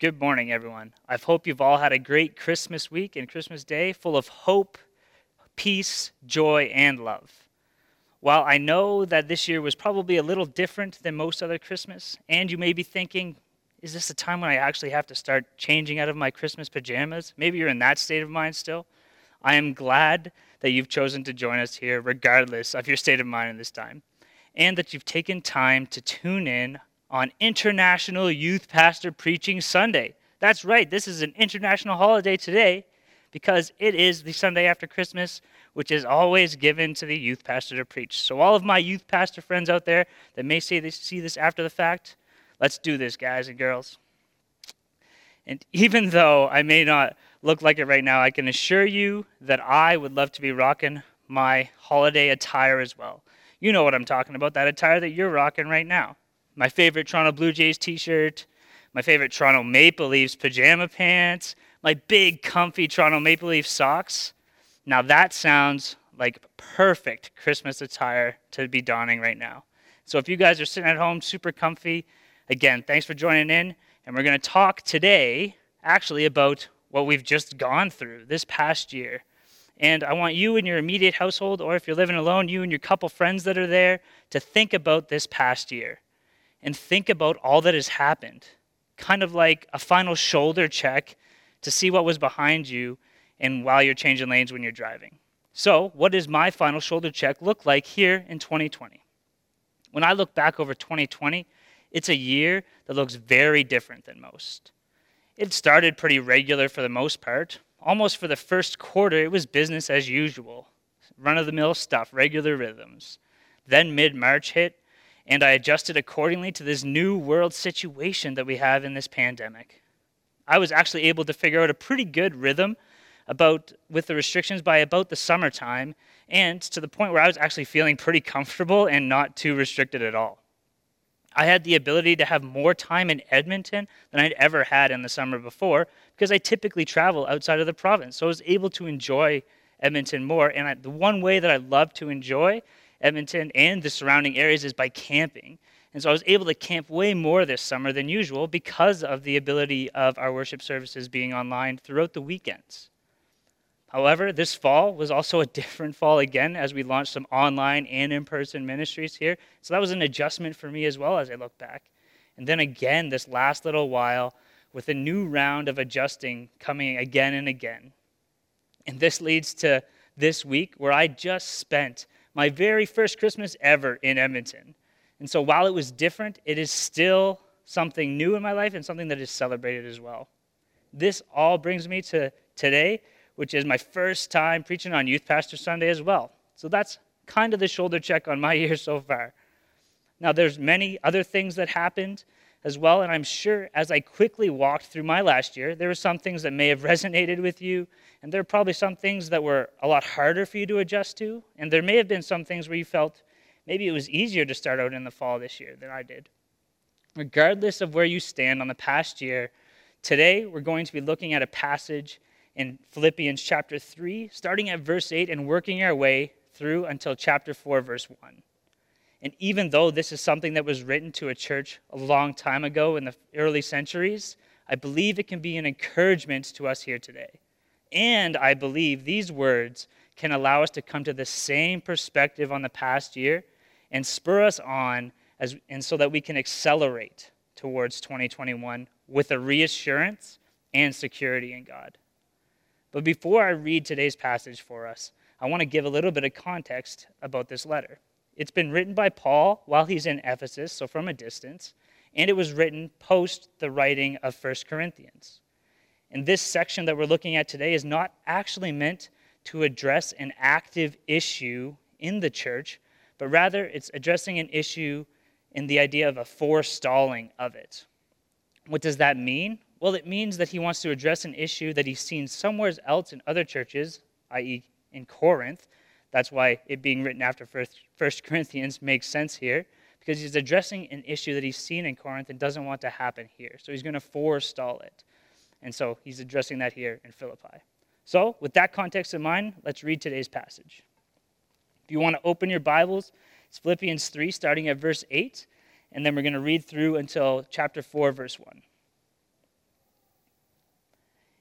Good morning, everyone. I hope you've all had a great Christmas week and Christmas Day full of hope, peace, joy, and love. While I know that this year was probably a little different than most other Christmas, and you may be thinking, is this a time when I actually have to start changing out of my Christmas pajamas? Maybe you're in that state of mind still. I am glad that you've chosen to join us here, regardless of your state of mind in this time, and that you've taken time to tune in on International Youth Pastor Preaching Sunday. That's right, this is an international holiday today because it is the Sunday after Christmas, which is always given to the youth pastor to preach. So, all of my youth pastor friends out there that may say they see this after the fact, let's do this, guys and girls. And even though I may not look like it right now, I can assure you that I would love to be rocking my holiday attire as well. You know what I'm talking about, that attire that you're rocking right now my favorite Toronto Blue Jays t shirt, my favorite Toronto Maple Leafs pajama pants, my big comfy Toronto Maple Leaf socks. Now that sounds like perfect Christmas attire to be donning right now. So if you guys are sitting at home super comfy, again, thanks for joining in. And we're going to talk today actually about what we've just gone through this past year. And I want you and your immediate household, or if you're living alone, you and your couple friends that are there, to think about this past year and think about all that has happened, kind of like a final shoulder check to see what was behind you and while you're changing lanes when you're driving. So, what does my final shoulder check look like here in 2020? When I look back over 2020, it's a year that looks very different than most. It started pretty regular for the most part. Almost for the first quarter, it was business as usual run of the mill stuff, regular rhythms. Then mid March hit, and I adjusted accordingly to this new world situation that we have in this pandemic. I was actually able to figure out a pretty good rhythm about with the restrictions by about the summertime and to the point where I was actually feeling pretty comfortable and not too restricted at all. I had the ability to have more time in Edmonton than I'd ever had in the summer before because I typically travel outside of the province. So I was able to enjoy Edmonton more. And I, the one way that I love to enjoy Edmonton and the surrounding areas is by camping. And so I was able to camp way more this summer than usual because of the ability of our worship services being online throughout the weekends. However, this fall was also a different fall again as we launched some online and in person ministries here. So that was an adjustment for me as well as I look back. And then again, this last little while with a new round of adjusting coming again and again. And this leads to this week where I just spent my very first Christmas ever in Edmonton. And so while it was different, it is still something new in my life and something that is celebrated as well. This all brings me to today, which is my first time preaching on Youth Pastor Sunday as well. So that's kind of the shoulder check on my year so far. Now there's many other things that happened as well. And I'm sure as I quickly walked through my last year, there were some things that may have resonated with you, and there are probably some things that were a lot harder for you to adjust to. And there may have been some things where you felt maybe it was easier to start out in the fall this year than I did. Regardless of where you stand on the past year, today we're going to be looking at a passage in Philippians chapter 3, starting at verse 8 and working our way through until chapter 4, verse 1. And even though this is something that was written to a church a long time ago in the early centuries, I believe it can be an encouragement to us here today. And I believe these words can allow us to come to the same perspective on the past year and spur us on as, and so that we can accelerate towards 2021 with a reassurance and security in God. But before I read today's passage for us, I want to give a little bit of context about this letter. It's been written by Paul while he's in Ephesus, so from a distance, and it was written post the writing of 1 Corinthians. And this section that we're looking at today is not actually meant to address an active issue in the church, but rather it's addressing an issue in the idea of a forestalling of it. What does that mean? Well, it means that he wants to address an issue that he's seen somewhere else in other churches, i.e., in Corinth, that's why it being written after First Corinthians makes sense here, because he's addressing an issue that he's seen in Corinth and doesn't want to happen here. So he's going to forestall it. And so he's addressing that here in Philippi. So, with that context in mind, let's read today's passage. If you want to open your Bibles, it's Philippians 3, starting at verse 8, and then we're going to read through until chapter 4, verse 1.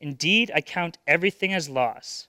Indeed, I count everything as loss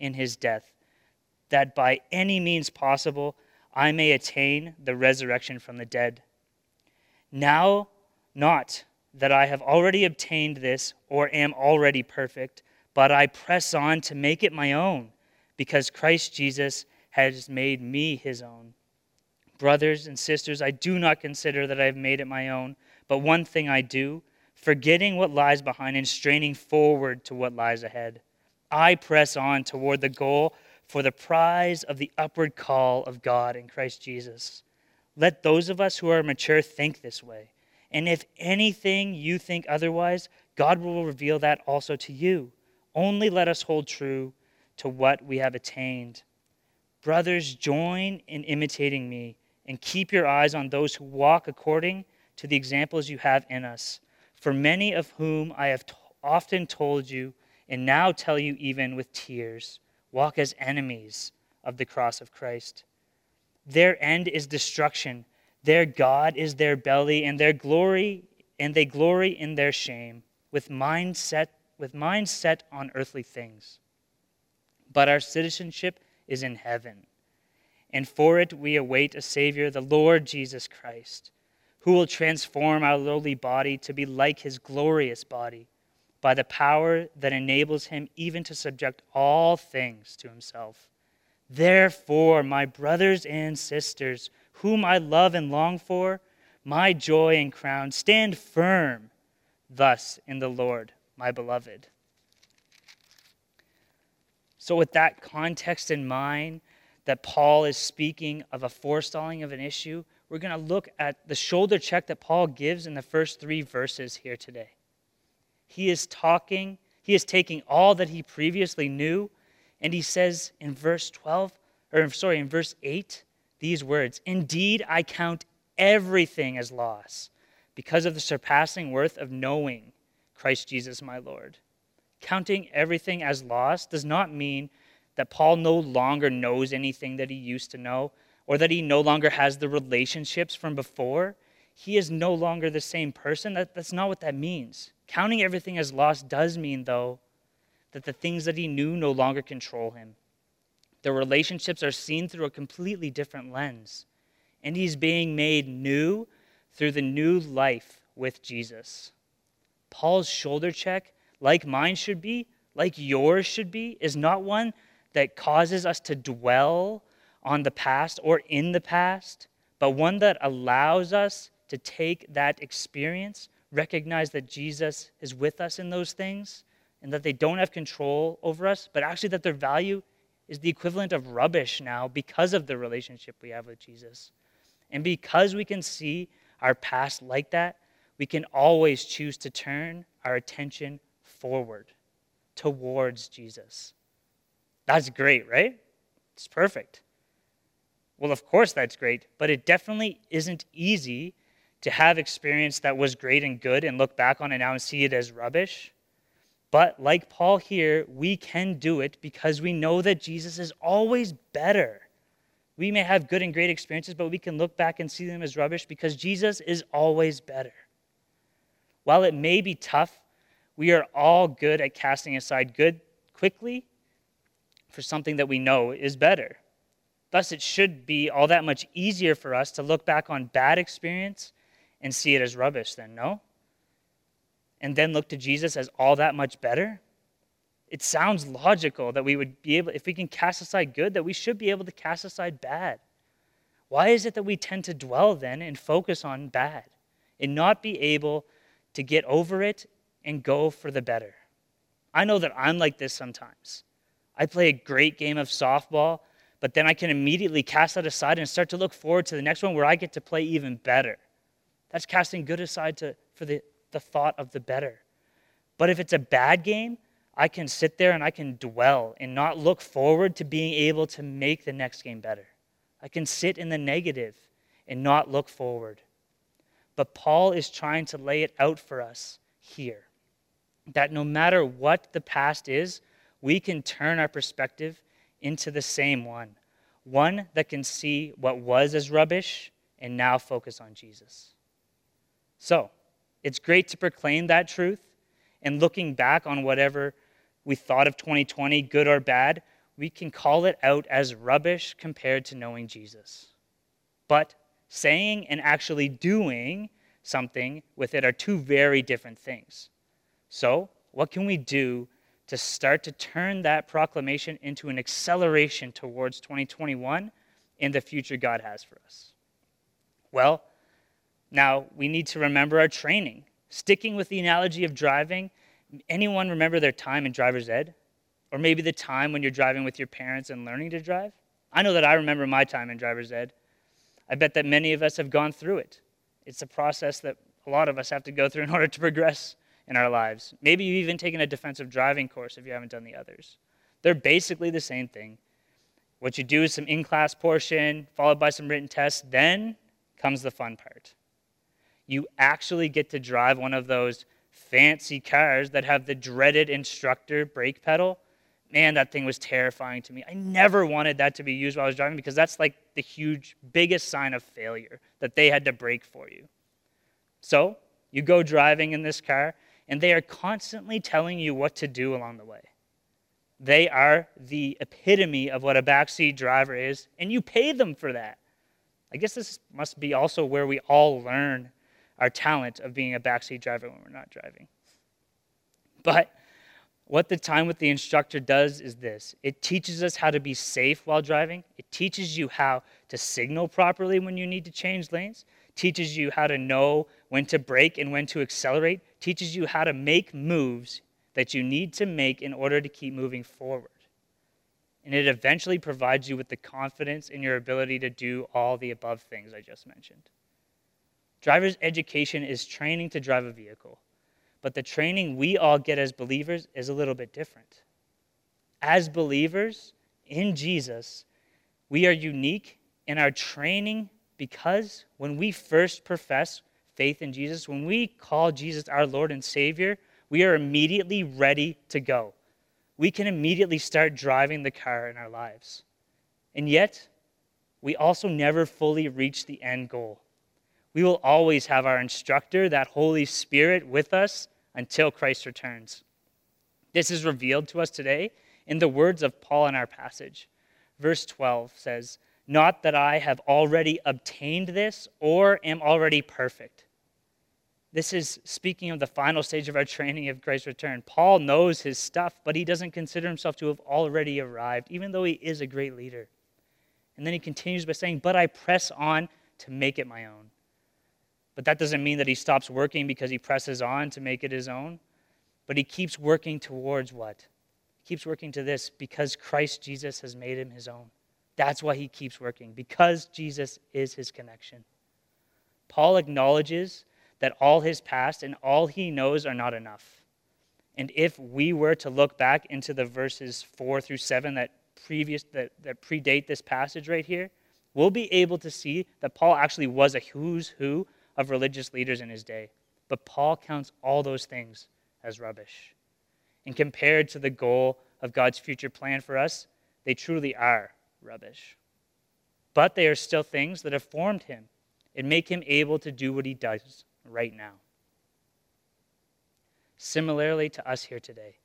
in his death, that by any means possible I may attain the resurrection from the dead. Now, not that I have already obtained this or am already perfect, but I press on to make it my own, because Christ Jesus has made me his own. Brothers and sisters, I do not consider that I have made it my own, but one thing I do forgetting what lies behind and straining forward to what lies ahead. I press on toward the goal for the prize of the upward call of God in Christ Jesus. Let those of us who are mature think this way. And if anything you think otherwise, God will reveal that also to you. Only let us hold true to what we have attained. Brothers, join in imitating me and keep your eyes on those who walk according to the examples you have in us for many of whom I have t- often told you, and now tell you even with tears, walk as enemies of the cross of Christ. Their end is destruction. Their God is their belly, and their glory, and they glory in their shame, with mind set, with mind set on earthly things. But our citizenship is in heaven, and for it we await a Savior, the Lord Jesus Christ who will transform our lowly body to be like his glorious body by the power that enables him even to subject all things to himself. Therefore, my brothers and sisters, whom I love and long for, my joy and crown, stand firm thus in the Lord, my beloved. So, with that context in mind, that Paul is speaking of a forestalling of an issue, we're going to look at the shoulder check that Paul gives in the first three verses here today. He is talking, he is taking all that he previously knew, and he says in verse 12, or sorry, in verse 8, these words Indeed, I count everything as loss because of the surpassing worth of knowing Christ Jesus my Lord. Counting everything as loss does not mean that Paul no longer knows anything that he used to know or that he no longer has the relationships from before, he is no longer the same person. That, that's not what that means. Counting everything as lost does mean, though, that the things that he knew no longer control him. The relationships are seen through a completely different lens, and he's being made new through the new life with Jesus. Paul's shoulder check, like mine should be, like yours should be, is not one that causes us to dwell on the past or in the past, but one that allows us to take that experience, recognize that Jesus is with us in those things, and that they don't have control over us, but actually that their value is the equivalent of rubbish now because of the relationship we have with Jesus. And because we can see our past like that, we can always choose to turn our attention forward towards Jesus. That's great, right? It's perfect. Well, of course, that's great, but it definitely isn't easy to have experience that was great and good and look back on it now and see it as rubbish. But like Paul here, we can do it because we know that Jesus is always better. We may have good and great experiences, but we can look back and see them as rubbish because Jesus is always better. While it may be tough, we are all good at casting aside good quickly for something that we know is better. Thus, it should be all that much easier for us to look back on bad experience and see it as rubbish, then, no? And then look to Jesus as all that much better? It sounds logical that we would be able, if we can cast aside good, that we should be able to cast aside bad. Why is it that we tend to dwell then and focus on bad and not be able to get over it and go for the better? I know that I'm like this sometimes. I play a great game of softball but then I can immediately cast that aside and start to look forward to the next one where I get to play even better. That's casting good aside to, for the, the thought of the better. But if it's a bad game, I can sit there and I can dwell and not look forward to being able to make the next game better. I can sit in the negative and not look forward. But Paul is trying to lay it out for us here that no matter what the past is, we can turn our perspective into the same one one that can see what was as rubbish and now focus on Jesus. So, it's great to proclaim that truth, and looking back on whatever we thought of 2020, good or bad, we can call it out as rubbish compared to knowing Jesus. But saying and actually doing something with it are two very different things. So, what can we do to start to turn that proclamation into an acceleration towards 2021 and the future God has for us? Well, now we need to remember our training. Sticking with the analogy of driving, anyone remember their time in driver's ed? Or maybe the time when you're driving with your parents and learning to drive? I know that I remember my time in driver's ed. I bet that many of us have gone through it. It's a process that a lot of us have to go through in order to progress in our lives. Maybe you've even taken a defensive driving course if you haven't done the others. They're basically the same thing. What you do is some in class portion, followed by some written tests. Then comes the fun part. You actually get to drive one of those fancy cars that have the dreaded instructor brake pedal. Man, that thing was terrifying to me. I never wanted that to be used while I was driving because that's like the huge, biggest sign of failure that they had to brake for you. So, you go driving in this car, and they are constantly telling you what to do along the way. They are the epitome of what a backseat driver is, and you pay them for that. I guess this must be also where we all learn our talent of being a backseat driver when we're not driving. But what the time with the instructor does is this it teaches us how to be safe while driving, it teaches you how to signal properly when you need to change lanes, teaches you how to know when to brake and when to accelerate, teaches you how to make moves that you need to make in order to keep moving forward. And it eventually provides you with the confidence in your ability to do all the above things I just mentioned. Driver's education is training to drive a vehicle, but the training we all get as believers is a little bit different. As believers in Jesus, we are unique in our training because when we first profess faith in Jesus, when we call Jesus our Lord and Savior, we are immediately ready to go. We can immediately start driving the car in our lives. And yet, we also never fully reach the end goal. We will always have our instructor, that Holy Spirit, with us until Christ returns. This is revealed to us today in the words of Paul in our passage. Verse 12 says, Not that I have already obtained this or am already perfect this is speaking of the final stage of our training of Christ's return. Paul knows his stuff, but he doesn't consider himself to have already arrived, even though he is a great leader. And then he continues by saying, But I press on to make it my own. But that doesn't mean that he stops working because he presses on to make it his own. But he keeps working towards what? He keeps working to this because Christ Jesus has made him his own. That's why he keeps working, because Jesus is his connection. Paul acknowledges that all his past and all he knows are not enough. And if we were to look back into the verses 4 through 7 that previous that, that predate this passage right here, we'll be able to see that Paul actually was a who's who of religious leaders in his day. But Paul counts all those things as rubbish. And compared to the goal of God's future plan for us, they truly are rubbish. But they are still things that have formed him and make him able to do what he does right now. Similarly to us here today,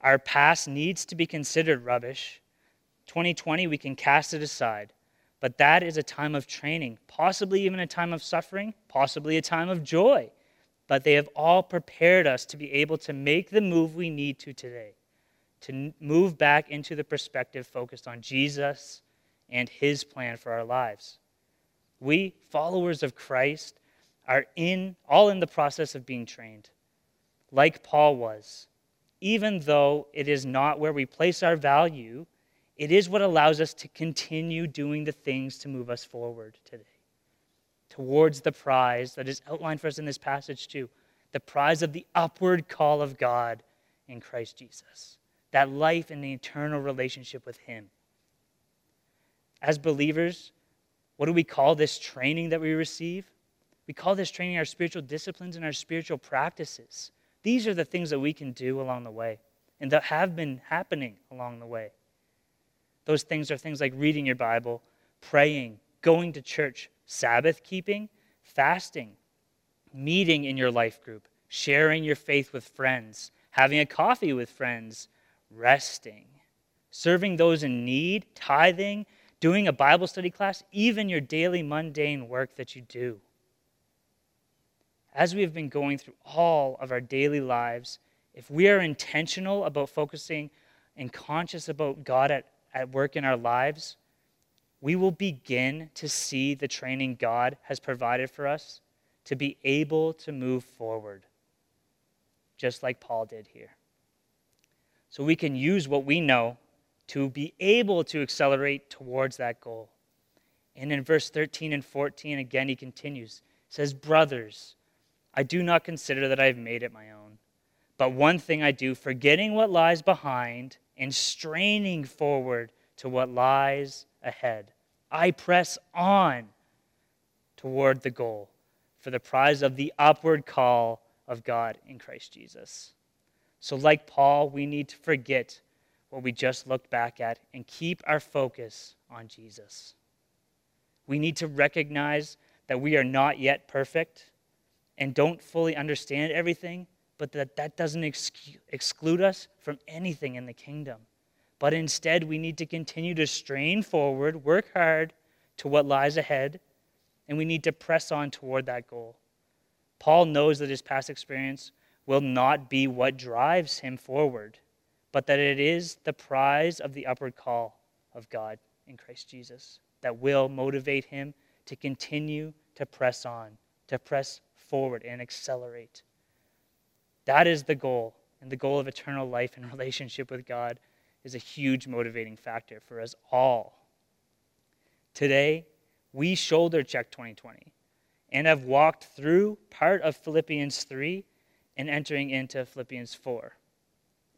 our past needs to be considered rubbish. 2020, we can cast it aside. But that is a time of training, possibly even a time of suffering, possibly a time of joy. But they have all prepared us to be able to make the move we need to today, to move back into the perspective focused on Jesus and his plan for our lives. We, followers of Christ, are in all in the process of being trained, like Paul was. Even though it is not where we place our value, it is what allows us to continue doing the things to move us forward today towards the prize that is outlined for us in this passage too the prize of the upward call of God in Christ Jesus, that life in the eternal relationship with Him. As believers, what do we call this training that we receive? We call this training our spiritual disciplines and our spiritual practices. These are the things that we can do along the way and that have been happening along the way. Those things are things like reading your Bible, praying, going to church, Sabbath keeping, fasting, meeting in your life group, sharing your faith with friends, having a coffee with friends, resting, serving those in need, tithing, doing a Bible study class, even your daily mundane work that you do. As we have been going through all of our daily lives, if we are intentional about focusing and conscious about God at, at work in our lives, we will begin to see the training God has provided for us to be able to move forward, just like Paul did here. So we can use what we know to be able to accelerate towards that goal. And in verse 13 and 14, again, he continues, says, Brothers, I do not consider that I have made it my own. But one thing I do, forgetting what lies behind and straining forward to what lies ahead. I press on toward the goal for the prize of the upward call of God in Christ Jesus. So, like Paul, we need to forget what we just looked back at and keep our focus on Jesus. We need to recognize that we are not yet perfect and don't fully understand everything, but that that doesn't ex- exclude us from anything in the kingdom. But instead, we need to continue to strain forward, work hard to what lies ahead, and we need to press on toward that goal. Paul knows that his past experience will not be what drives him forward, but that it is the prize of the upward call of God in Christ Jesus that will motivate him to continue to press on, to press forward and accelerate. That is the goal, and the goal of eternal life and relationship with God is a huge motivating factor for us all. Today, we shoulder check 2020 and have walked through part of Philippians 3 and entering into Philippians 4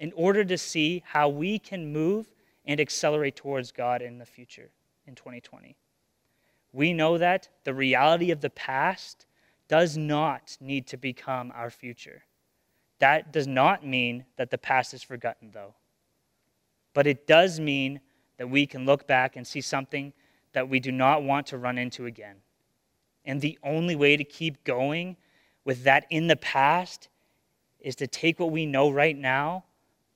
in order to see how we can move and accelerate towards God in the future in 2020. We know that the reality of the past does not need to become our future. That does not mean that the past is forgotten, though. But it does mean that we can look back and see something that we do not want to run into again. And the only way to keep going with that in the past is to take what we know right now,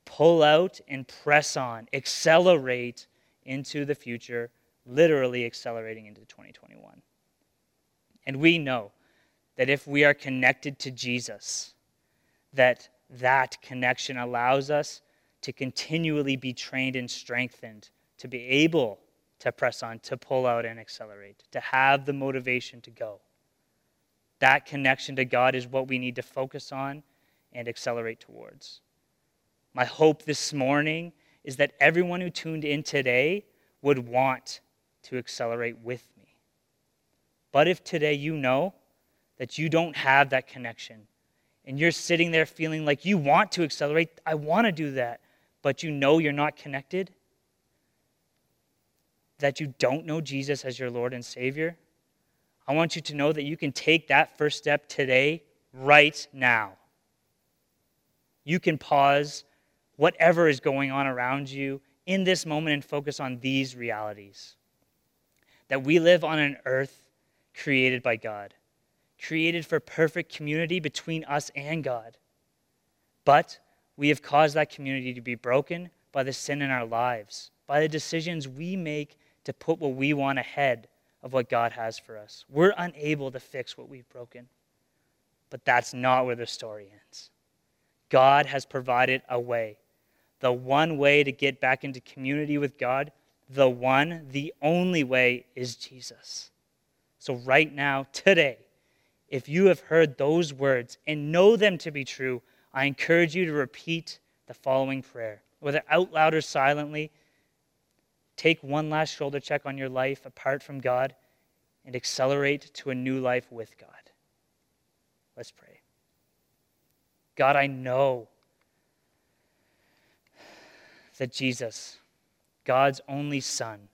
pull out, and press on, accelerate into the future, literally accelerating into 2021. And we know that if we are connected to Jesus, that that connection allows us to continually be trained and strengthened to be able to press on, to pull out and accelerate, to have the motivation to go. That connection to God is what we need to focus on and accelerate towards. My hope this morning is that everyone who tuned in today would want to accelerate with me. But if today you know that you don't have that connection and you're sitting there feeling like you want to accelerate, I want to do that, but you know you're not connected, that you don't know Jesus as your Lord and Savior, I want you to know that you can take that first step today, right now. You can pause whatever is going on around you in this moment and focus on these realities. That we live on an earth created by God created for perfect community between us and God. But we have caused that community to be broken by the sin in our lives, by the decisions we make to put what we want ahead of what God has for us. We're unable to fix what we've broken. But that's not where the story ends. God has provided a way. The one way to get back into community with God, the one, the only way is Jesus. So, right now, today, if you have heard those words and know them to be true, I encourage you to repeat the following prayer, whether out loud or silently. Take one last shoulder check on your life apart from God and accelerate to a new life with God. Let's pray. God, I know that Jesus, God's only Son,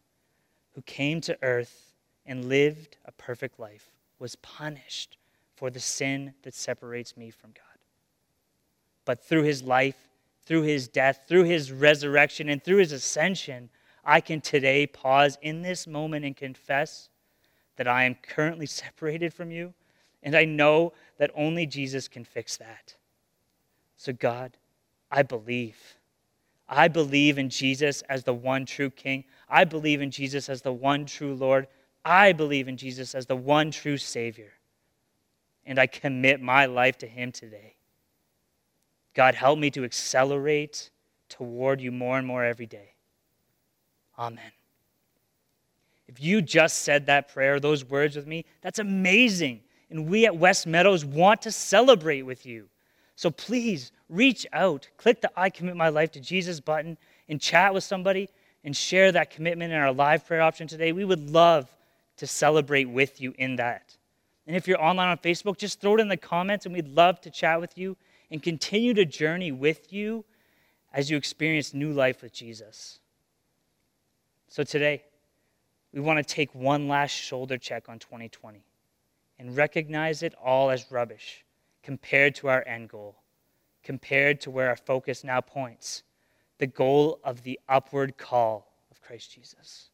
who came to earth and lived a perfect life, was punished for the sin that separates me from God. But through his life, through his death, through his resurrection, and through his ascension, I can today pause in this moment and confess that I am currently separated from you, and I know that only Jesus can fix that. So, God, I believe. I believe in Jesus as the one true King. I believe in Jesus as the one true Lord. I believe in Jesus as the one true Savior. And I commit my life to Him today. God, help me to accelerate toward you more and more every day. Amen. If you just said that prayer, those words with me, that's amazing. And we at West Meadows want to celebrate with you. So please reach out, click the I commit my life to Jesus button, and chat with somebody and share that commitment in our live prayer option today. We would love to celebrate with you in that. And if you're online on Facebook, just throw it in the comments, and we'd love to chat with you and continue to journey with you as you experience new life with Jesus. So today, we want to take one last shoulder check on 2020 and recognize it all as rubbish compared to our end goal, compared to where our focus now points the goal of the upward call of Christ Jesus.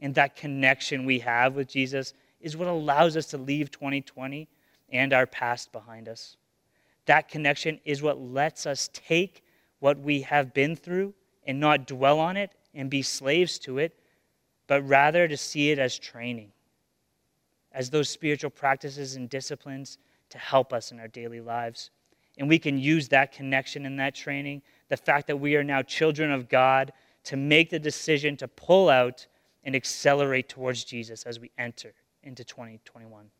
And that connection we have with Jesus is what allows us to leave 2020 and our past behind us. That connection is what lets us take what we have been through and not dwell on it and be slaves to it, but rather to see it as training, as those spiritual practices and disciplines to help us in our daily lives. And we can use that connection and that training, the fact that we are now children of God, to make the decision to pull out and accelerate towards Jesus as we enter into 2021.